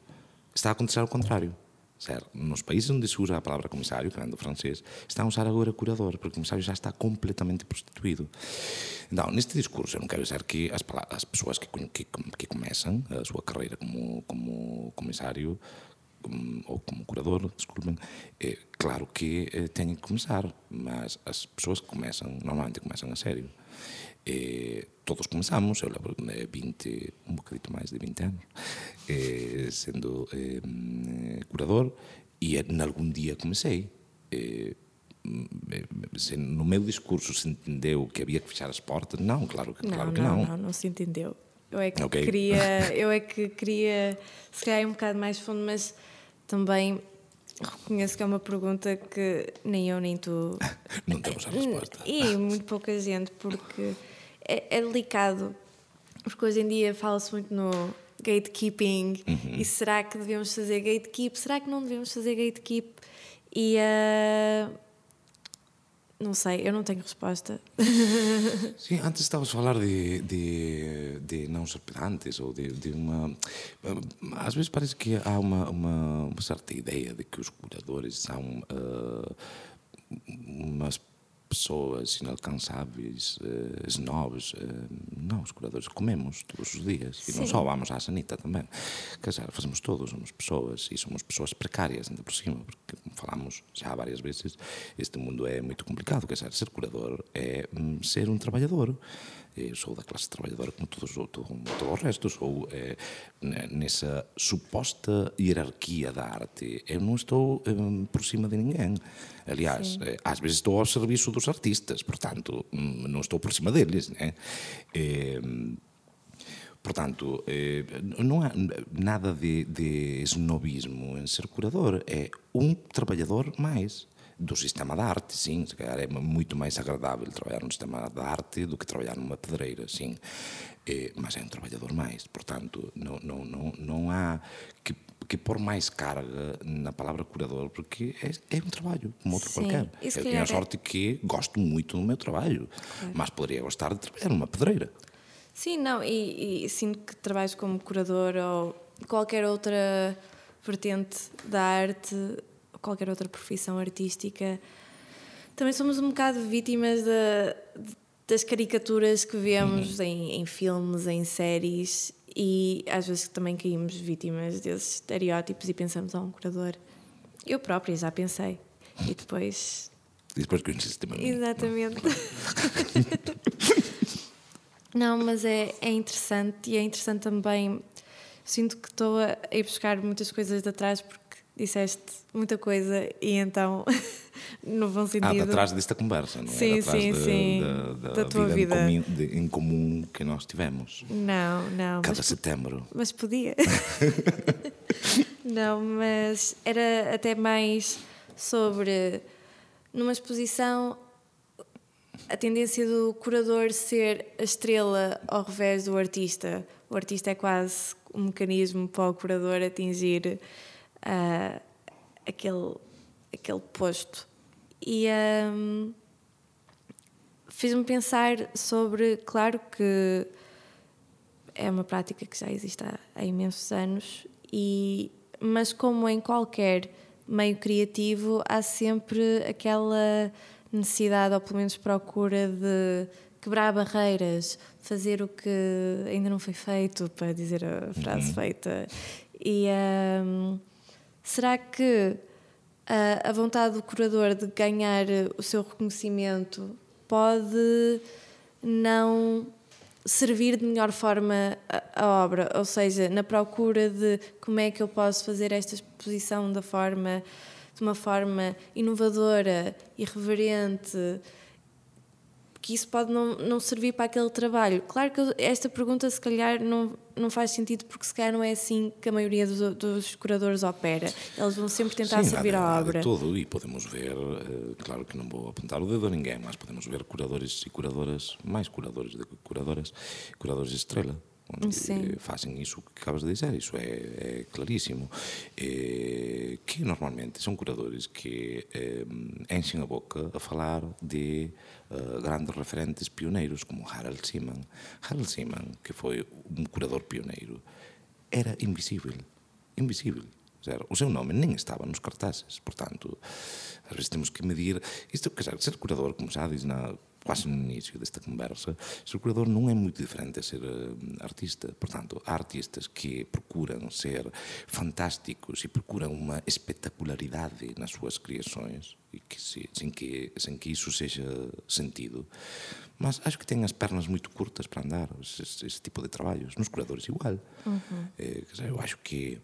Está a acontecer ao contrário. Certo? Nos países onde se usa a palavra comissário, falando francês, estão a usar agora curador, porque o comissário já está completamente prostituído. Então, neste discurso, eu não quero dizer que as, as pessoas que, que, que começam a sua carreira como, como comissário ou como curador, desculpem, é claro que é, têm que começar, mas as pessoas que começam, normalmente começam a sério. É, todos começamos, eu lembro de 20, um bocadito mais de 20 anos, é, sendo curador, e em algum dia comecei. Se no meu discurso se entendeu que havia que fechar as portas? Não, claro, não, claro que não. Não, não, não se entendeu. Eu é que okay. queria, <laughs> eu é que queria se calhar um bocado mais fundo, mas também reconheço que é uma pergunta que nem eu nem tu. <laughs> Não temos a resposta. E muito pouca gente, porque é, é delicado. Porque hoje em dia fala-se muito no gatekeeping uhum. e será que devemos fazer gatekeep? Será que não devemos fazer gatekeep? E uh, não sei, eu não tenho resposta. <laughs> Sim, antes estavas a falar de, de, de não ser pedantes ou de, de, uma. Às vezes parece que há uma, uma, uma certa ideia de que os curadores são uh, umas pessoas inalcançáveis, uh, snobs. Uh, não, os curadores comemos todos os dias. Sim. E não só vamos à sanita também. Quer dizer, fazemos todos, somos pessoas e somos pessoas precárias, ainda por cima, porque, como falamos já várias vezes, este mundo é muito complicado. Quer dizer, ser curador é um, ser um trabalhador. Eu sou da classe trabalhadora como todos, todo, todo o resto, sou é, nessa suposta hierarquia da arte. Eu não estou um, por cima de ninguém. Aliás, é, às vezes estou ao serviço dos artistas, portanto, hum, não estou por cima deles. Né? É, Portanto, eh, não há nada de, de snobismo em ser curador. É um trabalhador mais do sistema da arte, sim. Se calhar é muito mais agradável trabalhar no sistema da arte do que trabalhar numa pedreira, sim. É, mas é um trabalhador mais. Portanto, não, não, não, não há que, que pôr mais carga na palavra curador, porque é, é um trabalho, como outro sim, qualquer. Eu tenho a sorte que gosto muito do meu trabalho, claro. mas poderia gostar de trabalhar numa pedreira. Sim, não, e, e sinto que trabalhos como curador ou qualquer outra vertente da arte qualquer outra profissão artística, também somos um bocado vítimas das caricaturas que vemos uhum. em, em filmes, em séries e às vezes também caímos vítimas desses estereótipos e pensamos, a oh, um curador. Eu própria já pensei. E depois. E depois conheceste também. Exatamente. <laughs> Não, mas é, é interessante e é interessante também. Sinto que estou a ir buscar muitas coisas de atrás porque disseste muita coisa e então, <laughs> no bom sentido. Ah, atrás desta conversa, não é? Sim, sim, de, sim. Da, da, da tua vida, vida. Em, comum, de, em, comum, que nós tivemos. Não, não. Cada mas, setembro. Mas podia. <laughs> não, mas era até mais sobre, numa exposição, a tendência do curador ser a estrela ao revés do artista. O artista é quase um mecanismo para o curador atingir uh, aquele, aquele posto. E, um, fez-me pensar sobre, claro que é uma prática que já existe há, há imensos anos, e, mas como em qualquer meio criativo, há sempre aquela necessidade, ou pelo menos procura de quebrar barreiras, fazer o que ainda não foi feito, para dizer a frase uhum. feita. E um, será que a, a vontade do curador de ganhar o seu reconhecimento pode não servir de melhor forma a, a, obra, ou seja, na procura de como é que eu posso fazer esta exposição da forma de uma forma inovadora, irreverente, que isso pode não, não servir para aquele trabalho. Claro que esta pergunta, se calhar, não, não faz sentido, porque se calhar não é assim que a maioria dos, dos curadores opera. Eles vão sempre tentar Sim, servir a obra. todo, e podemos ver, eh, claro que não vou apontar o dedo a ninguém, mas podemos ver curadores e curadoras, mais curadores do que curadoras, curadores de estrela onde Sim. fazem isso que acabas de dizer, isso é, é claríssimo. É, que normalmente são curadores que é, enchem a boca a falar de Eh, grandes referentes pioneiros como Harald Seaman. Harald Seaman, que foi un curador pioneiro, era invisível, invisível. O seu nome nem estava nos cartazes, portanto, às vezes temos que medir. Isto, quer dizer, ser curador, como já diz na quase no início desta conversa, ser curador não é muito diferente de ser uh, artista. Portanto, há artistas que procuram ser fantásticos e procuram uma espetacularidade nas suas criações, e que se, sem, que, sem que isso seja sentido. Mas acho que têm as pernas muito curtas para andar esse, esse tipo de trabalhos. Nos curadores, igual. Uhum. É, dizer, eu acho que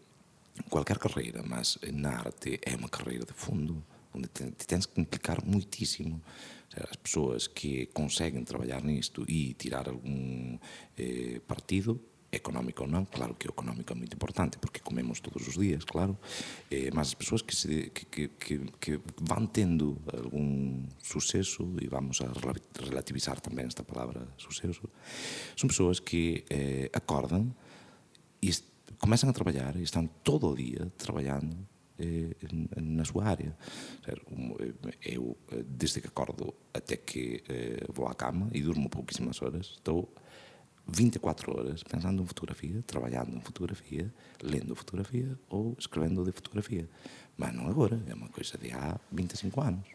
qualquer carreira, mas na arte é uma carreira de fundo, onde te, te tens que implicar muitíssimo. As pessoas que conseguem trabalhar nisto e tirar algum eh, partido, económico ou não, claro que o económico é muito importante porque comemos todos os dias, claro, eh, mas as pessoas que, se, que, que, que, vão tendo algum sucesso, e vamos a relativizar também esta palavra sucesso, são pessoas que eh, acordam e começam a trabalhar e estão todo o dia trabalhando eh, na sua área. Eu, eh, desde que acordo até que eh, vou à cama e durmo pouquíssimas horas, estou 24 horas pensando em fotografia, trabalhando em fotografia, lendo fotografia ou escrevendo de fotografia. Mas não agora, é uma coisa de há 25 anos.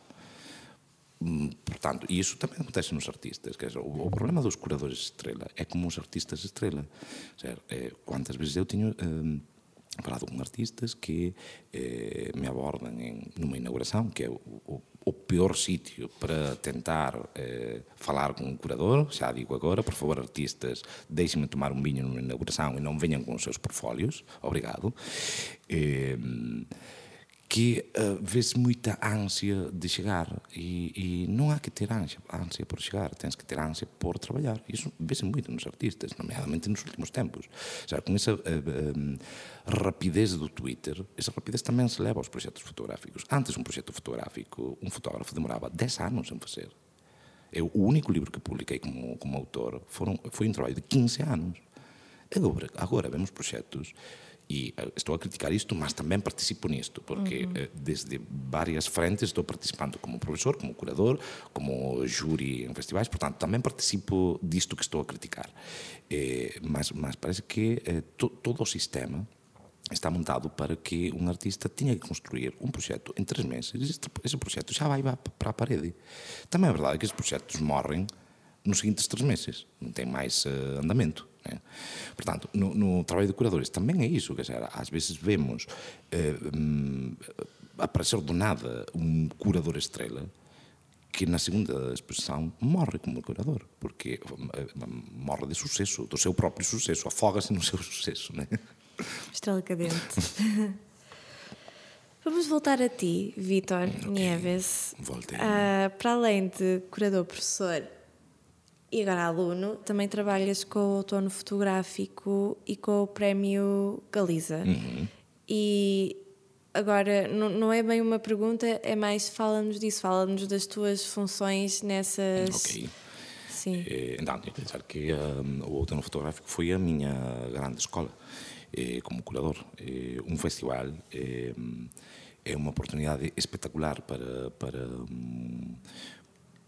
Hum, portanto, e isso também acontece nos artistas. Quer dizer, o, o, problema dos curadores estrela é como os artistas estrela. Dizer, é, quantas vezes eu tenho. Hum, falado com artistas que eh, me abordam em, numa inauguração, que é o, o, o pior sítio para tentar eh, falar com um curador. Já digo agora, por favor, artistas, deixem-me tomar um vinho numa inauguração e não venham com os seus portfólios. Obrigado. Eh, que uh, vê-se muita ânsia de chegar e, e, não há que ter ânsia, ânsia por chegar, tens que ter ânsia por trabalhar. Isso vê-se muito nos artistas, nomeadamente nos últimos tempos. Já com essa uh, uh, rapidez do Twitter, essa rapidez também se leva aos projetos fotográficos. Antes, um projeto fotográfico, um fotógrafo demorava 10 anos em fazer. Eu, o único livro que publiquei como, como autor foram, foi um trabalho de 15 anos. Agora, agora vemos projetos e eh, estou a criticar isto, mas também participo nisto, porque uhum. desde várias frentes estou participando como professor, como curador, como júri em festivais, portanto, também participo disto que estou a criticar. Eh, mas, mas parece que eh, to, todo o sistema está montado para que um artista tenha que construir um projeto em três meses. Esse projeto já vai para a parede. Também é verdade que esses projetos morrem nos seguintes três meses, não tem mais uh, andamento. Né? Portanto, no, no, trabalho de curadores também é isso, quer dizer, às vezes vemos uh, um, aparecer do nada um curador estrela que na segunda exposição morre como curador, porque uh, morre de sucesso, do seu próprio sucesso, afoga-se no seu <laughs> sucesso. Né? Estrela cadente. <laughs> Vamos voltar a ti, Vitor okay. Nieves. Voltei. Uh, para além de curador-professor, e agora aluno, também trabalhas com o outono fotográfico e com o prémio Galiza. Uhum. E agora, não, não é bem uma pergunta, é mais fala-nos disso, fala-nos das tuas funções nessas. Ok. Sim. Eh, então, eu dizer que um, o outono fotográfico foi a minha grande escola eh, como curador. Eh, um festival é uma oportunidade espetacular para, para um,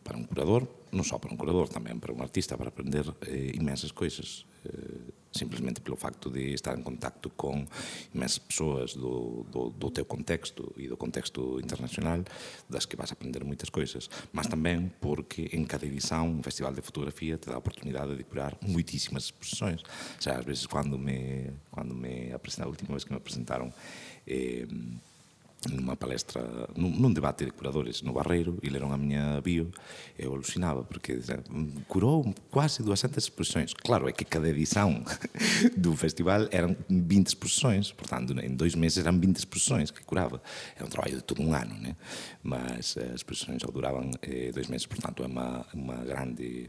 para un curador, non só para un curador, tamén para un artista, para aprender eh, imensas coisas. Eh, simplesmente pelo facto de estar en contacto con imensas persoas do, do, do teu contexto e do contexto internacional das que vas aprender moitas coisas, mas tamén porque en cada edición un festival de fotografía te dá a oportunidade de curar moitísimas exposições. Sea, ás veces cando me, cando me apresentaron, a última vez que me presentaron eh, nunha palestra, nun debate de curadores no Barreiro e leron a miña bio eu alucinaba porque curou quase 200 exposições claro, é que cada edición <laughs> do festival eran 20 exposições portanto, en dois meses eran 20 exposições que curaba é un traballo de todo un ano né? mas as exposições só duraban eh, dois meses portanto é unha, unha grande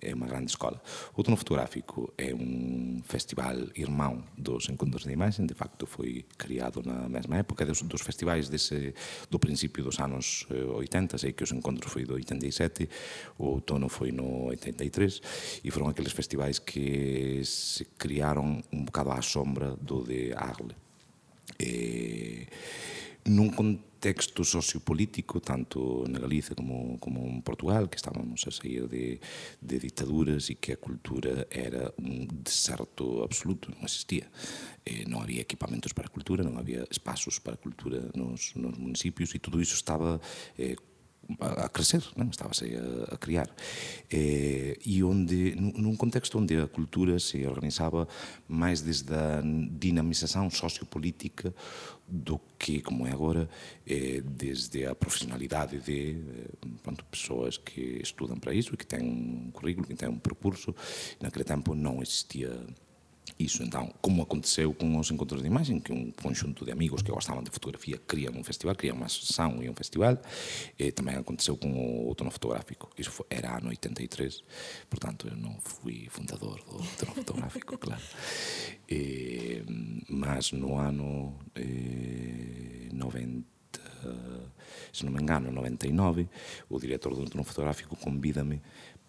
é unha grande escola. O Tono Fotográfico é un festival irmão dos encontros de Imagen, de facto foi criado na mesma época dos, dos festivais dese, do principio dos anos eh, 80, sei que os encontros foi do 87, o Tono foi no 83, e foron aqueles festivais que se criaron un bocado á sombra do de Arle. E, eh, nun contexto contexto sociopolítico tanto na Galicia como, como en Portugal que estábamos a sair de, de dictaduras e que a cultura era un deserto absoluto, non existía. Eh, non había equipamentos para a cultura non había espaços para a cultura nos, nos municipios e todo iso estaba eh, a, crescer, non? estábase a, a criar. Eh, e onde, num contexto onde a cultura se organizaba máis desde a dinamização sociopolítica do que, como é agora, eh, desde a profissionalidade de eh, pronto, pessoas que estudam para isso, que têm um currículo, que têm um percurso. Naquele tempo não existia Iso, entón, como aconteceu con os encontros de imagem, que un conxunto de amigos que gostaban de fotografía crían un festival, crían unha sesión e un festival, e tamén aconteceu con o outono fotográfico. Iso foi, era ano 83, portanto, eu non fui fundador do outono fotográfico, <laughs> claro. E, mas no ano eh, 90, se non me engano, 99, o director do outono fotográfico convídame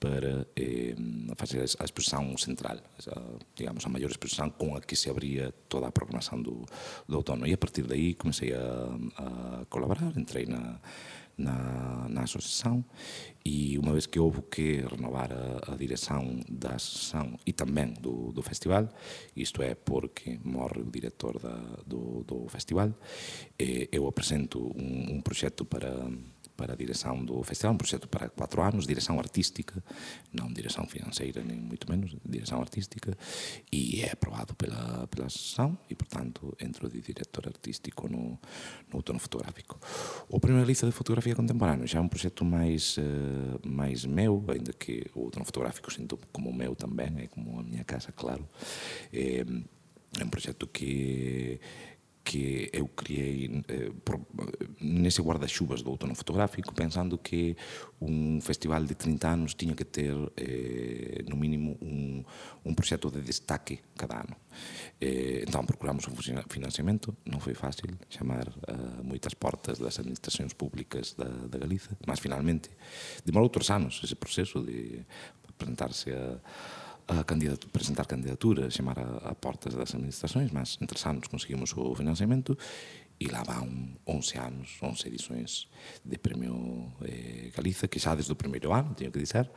para eh, facer a exposición central, a, digamos, a maior exposición con a que se abría toda a programación do, do outono. E a partir de aí comecei a, a colaborar, entrei na, na, na asociación e unha vez que houve que renovar a, a dirección da asociación e tamén do, do festival, isto é porque morre o director da, do, do festival, eh, eu apresento un, un proxecto para para a direção do festival, um projeto para quatro anos, direção artística, não direção financeira, nem muito menos, direção artística, e é aprovado pela, pela associação e, portanto, entro de diretor artístico no, no outono fotográfico. O primeira lista de fotografia contemporânea já é um projeto mais, uh, mais meu, ainda que o outono fotográfico sinto como meu também, é como a minha casa, claro. É, é um projeto que que eu criei eh, por, eh, nese guardaxuvas do outono fotográfico pensando que un festival de 30 anos tiña que ter eh, no mínimo un, un proxecto de destaque cada ano. Eh, entón procuramos un financiamento non foi fácil chamar a eh, moitas portas das administracións públicas da, da Galiza mas finalmente demorou outros anos ese proceso de presentarse a a candidato, presentar candidaturas, chamar a, a portas das administrações, mas en tres anos conseguimos o financiamento e lá van 11 anos, 11 edições de Premio eh, Galiza, que xa desde o primeiro ano, teño que dizer,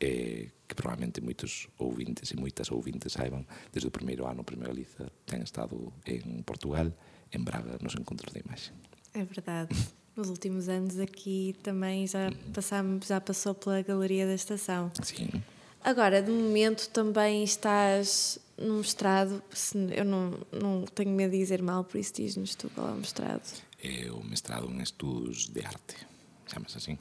eh, que probablemente moitos ouvintes e moitas ouvintes saiban, desde o primeiro ano o Premio Galiza ten estado en Portugal, en Braga, nos encontros de imaxe. É verdade. <laughs> Nos últimos anos aqui também já, passamos, já passou pela Galeria da Estação. Sim. Agora, de momento, também estás num mestrado. Eu não, não tenho medo de dizer mal, por isso diz-nos tu qual é o mestrado. É o mestrado em Estudos de Arte, chama-se assim.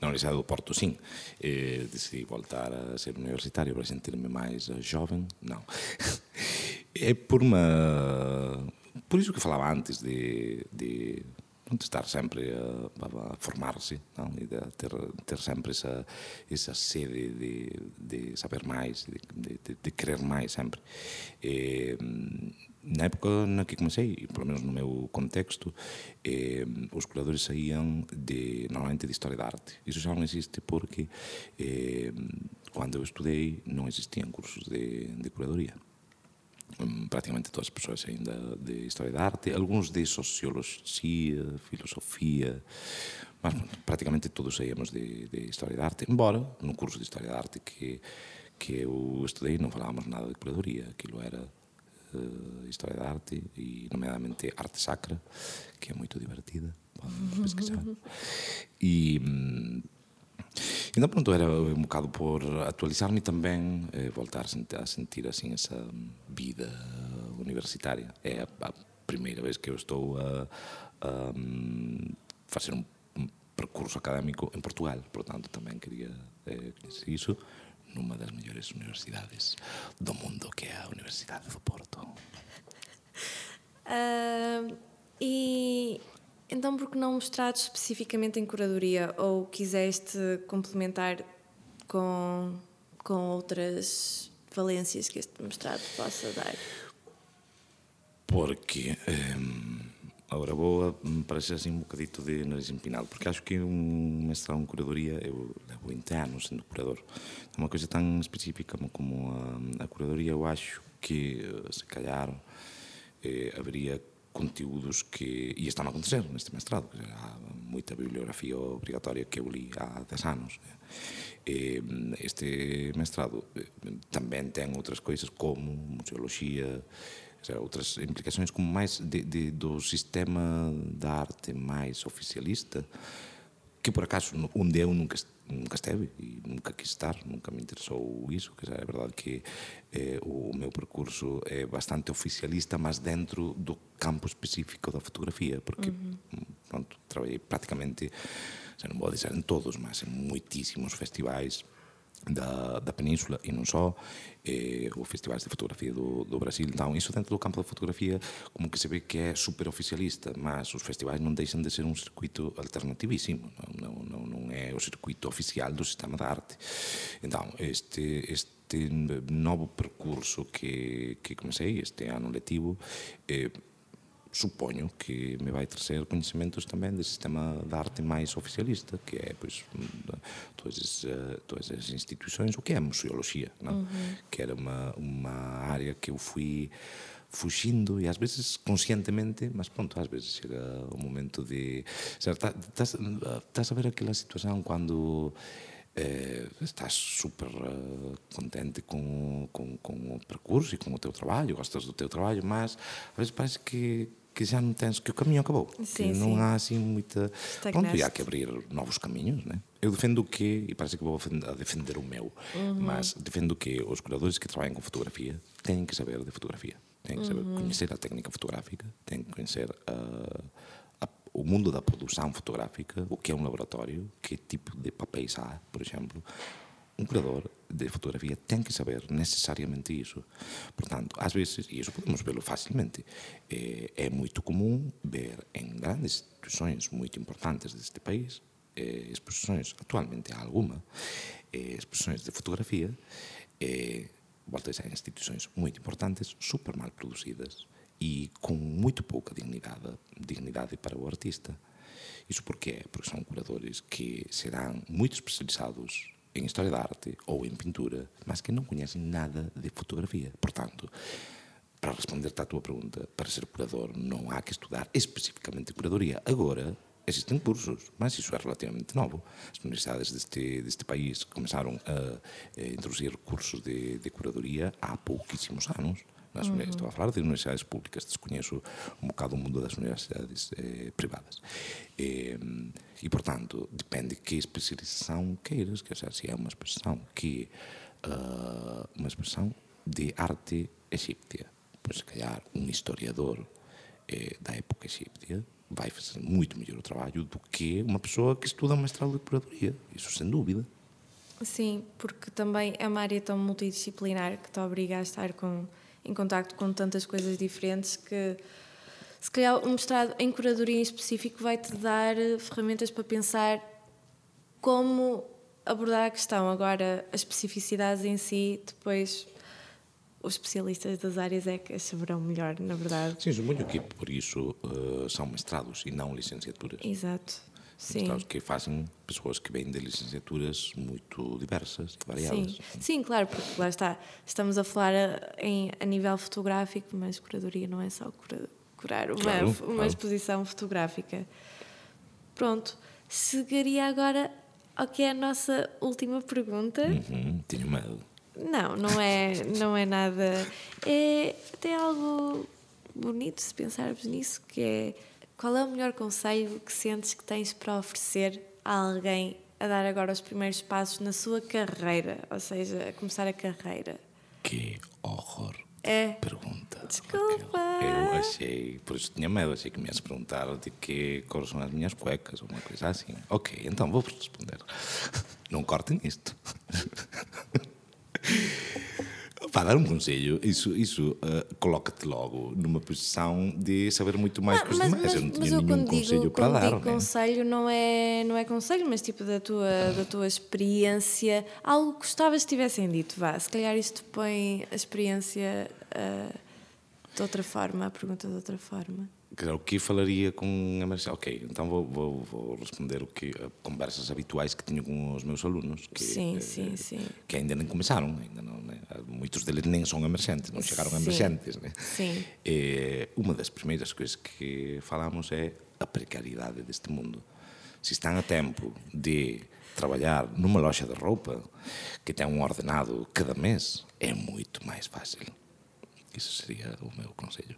Na Universidade do Porto, sim. Eh, decidi voltar a ser universitário para sentir-me mais jovem. Não. <laughs> É por uma. Por isso que falava antes de de estar sempre a, a formar-se e de ter, ter sempre essa, essa sede de, de saber mais, de, de, de querer mais sempre. E, na época na que comecei, pelo menos no meu contexto, eh, os curadores saíam de, normalmente de História da Arte. Isso já não existe porque eh, quando eu estudei não existiam cursos de, de curadoria. Hum, praticamente todas as pessoas ainda de História da Arte, alguns de Sociologia, Filosofia, mas praticamente todos saíamos de, de História da Arte, embora no curso de História da Arte que, que eu estudei não falávamos nada de curadoria, aquilo era uh, História da Arte e, nomeadamente, Arte Sacra, que é muito divertida, podem pesquisar. <laughs> E... Então, pronto, era um bocado por atualizar-me e também eh, voltar a sentir assim essa vida universitária. É a, a primeira vez que eu estou a, a mm, fazer um, um percurso académico em Portugal, portanto, também queria eh, conhecer isso numa das melhores universidades do mundo, que é a Universidade do Porto. Uh, e então, por que não mostraste especificamente em curadoria ou quiseste complementar com, com outras valências que este mestrado possa dar? Porque. Um, agora vou parecer assim um bocadito de nariz empinado, porque acho que um mestrado em curadoria, eu levo 20 anos sendo curador, é uma coisa tão específica como a, a curadoria, eu acho que, se calhar, eh, haveria conteúdos que. E estão a acontecer neste mestrado. Há muita bibliografia obrigatória que eu li há 10 anos. Este mestrado eh, também tem outras coisas como museologia, outras implicações como mais de, de, do sistema da arte mais oficialista, que por acaso onde eu nunca nunca esteve e nunca quis estar, nunca me interessou isso, que é verdade que eh, o meu percurso é bastante oficialista, mas dentro do campo específico da fotografia, porque uhum. pronto, trabalhei praticamente, não vou dizer em todos, mas em muitíssimos festivais, da, da Península e não só, eh, ou festivais de fotografia do, do Brasil. Então, isso dentro do campo da fotografia, como que se vê que é super oficialista, mas os festivais não deixam de ser um circuito alternativíssimo, não, não, não, é o circuito oficial do sistema da arte. Então, este, este novo percurso que, que comecei este ano letivo, eh, suponho que me vai trazer conhecimentos também do sistema da arte mais oficialista, que é pois, todas, as, eh, todas as instituições, o que é a museologia, não? Uhum. que era uma, uma área que eu fui fugindo e às vezes conscientemente, mas pronto, às vezes chega o momento de... Estás a ver aquela situação quando eh, estás super uh, contente com, com, com o percurso e com o teu trabalho, gostas do teu trabalho, mas às vezes parece que que já não tens, que o caminho acabou. Sim, que não sim. há assim muita. Pronto, e há que abrir novos caminhos, né? Eu defendo que, e parece que vou a defender o meu, uhum. mas defendo que os curadores que trabalham com fotografia têm que saber de fotografia, têm que saber uhum. conhecer a técnica fotográfica, têm que conhecer uh, a, o mundo da produção fotográfica, o que é um laboratório, que tipo de papéis há, por exemplo, um curador de fotografia tem que saber necessariamente isso. Portanto, às vezes, e isso podemos vê-lo facilmente, é, é, muito comum ver em grandes instituições muito importantes deste país, é, exposições, atualmente há alguma, é, exposições de fotografia, volto a dizer, instituições muito importantes, super mal produzidas e com muito pouca dignidade, dignidade para o artista. Isso porquê? Porque são curadores que serão muito especializados em História da Arte ou em Pintura, mas que não conhecem nada de fotografia. Portanto, para responder-te à tua pergunta, para ser curador não há que estudar especificamente curadoria. Agora, existem cursos, mas isso é relativamente novo. As universidades deste, deste país começaram a, a introduzir cursos de, de curadoria há pouquíssimos anos. Nas, uhum. Estou a falar de universidades públicas, desconheço um bocado o mundo das universidades eh, privadas. E, e, portanto, depende que especialização queiras, quer dizer, se é uma expressão que uh, uma expressão de arte egípcia, pois se calhar um historiador eh, da época egípcia vai fazer muito melhor o trabalho do que uma pessoa que estuda mestrado de curadoria, isso sem dúvida. Sim, porque também é uma área tão multidisciplinar que te obriga a estar com em contacto com tantas coisas diferentes que se calhar um mestrado em curadoria em específico vai-te dar eh, ferramentas para pensar como abordar a questão. Agora, as especificidades em si, depois os especialistas das áreas é que saberão melhor, na verdade. Sim, suponho que por isso uh, são mestrados e não licenciaturas. Exato. Sim. Que fazem pessoas que vêm de licenciaturas muito diversas e variadas. Sim. Sim, claro, porque lá está, estamos a falar a, em, a nível fotográfico, mas curadoria não é só cura, curar uma, Claro, uma claro. exposição fotográfica. Pronto, chegaria agora ao que é a nossa última pergunta. Uhum, tenho medo. Não, não é, não é nada. É até algo bonito se pensarmos nisso, que é qual é o melhor conselho que sentes que tens para oferecer a alguém a dar agora os primeiros passos na sua carreira, ou seja, a começar a carreira? Que horror. É. Pergunta. Desculpa. Raquel. Eu achei, por isso tinha medo, achei que me ias perguntar de que cores são as minhas cuecas ou uma coisa assim. Ok, então vou responder. <laughs> Não cortem isto. Para dar um conselho, isso, isso eh, coloca-te logo numa posição de saber muito mais que os demais. eu não tinha nenhum quando conselho digo, para dar. digo né? conselho não é, não é conselho, mas tipo da tua, da tua experiência, algo que gostavas que tivessem dito, vá. Se calhar isto põe a experiência ah, de outra forma, a pergunta de outra forma. O que falaria com a Marcela? Ok, então vou, vou, vou responder o que conversas habituais que tenho com os meus alunos. Que, Sim, eh, sim, sim. Que ainda nem começaram, ainda não, né? muitos deles nem são emergentes, não chegaram a Sim. emergentes. Né? Sim. Eh, uma das primeiras coisas que falamos é a precariedade deste mundo. Se estão a tempo de trabalhar numa loja de roupa que tem um ordenado cada mês, é muito mais fácil. Isso seria o meu conselho.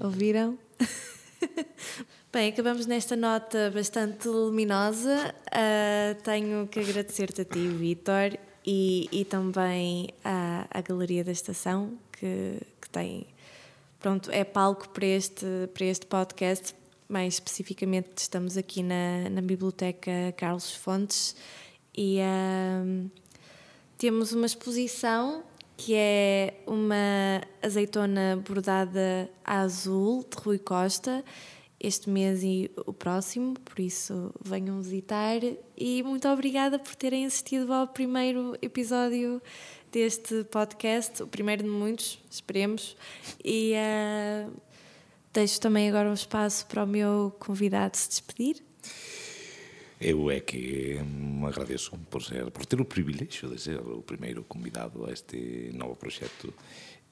Ouviram? <laughs> Bem, acabamos nesta nota bastante luminosa. Ah, tenho que agradecer-te a ti, Vítor, e, e também à, à Galeria da Estação, que, que tem. Pronto, é palco para este, para este podcast. Mais especificamente, estamos aqui na, na Biblioteca Carlos Fontes e ah, temos uma exposição que é uma azeitona bordada a azul de Rui Costa este mês e o próximo, por isso venham visitar e muito obrigada por terem assistido ao primeiro episódio deste podcast, o primeiro de muitos, esperemos, e ah, deixo também agora um espaço para o meu convidado se despedir. Eu é que agradeço por, ser, por ter o privilexio de ser o primeiro convidado a este novo proxecto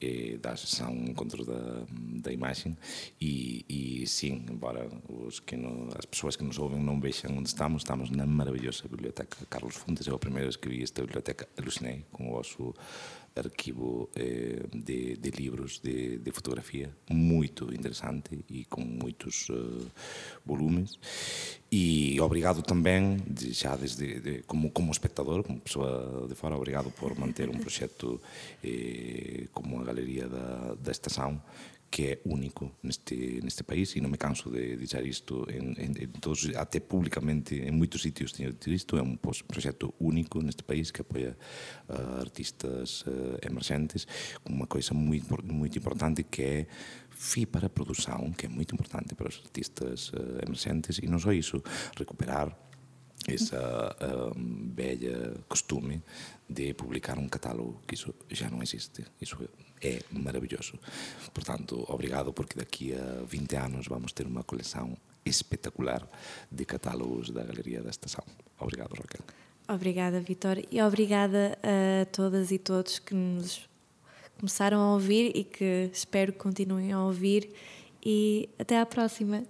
eh, da sessão Encontros da, da Imagen e, e sim, embora os que no, as pessoas que nos ouvem non vexan onde estamos, estamos na maravillosa biblioteca Carlos Fontes, é o primeiro vez que vi esta biblioteca alucinei con o vosso arquivo eh, de, de livros de, de fotografia muito interessante e com muitos eh, volumes. E obrigado também de, já desde de, como como espectador como pessoa de fora obrigado por manter um projeto eh, como a galeria da, da estação que é único neste neste país e non me canso de dizer isto todos, até publicamente en moitos sitios teño dito isto é un pos- proxecto único neste país que apoia uh, artistas uh, emergentes con unha coisa moi, impor- moito importante que é fi para a produção que é moito importante para os artistas uh, emergentes e non só iso, recuperar essa um, velha costume de publicar um catálogo, que isso já não existe. Isso é maravilhoso. Portanto, obrigado, porque daqui a 20 anos vamos ter uma coleção espetacular de catálogos da Galeria da Estação. Obrigado, Raquel. Obrigada, Vitória, e obrigada a todas e todos que nos começaram a ouvir e que espero que continuem a ouvir. E até à próxima.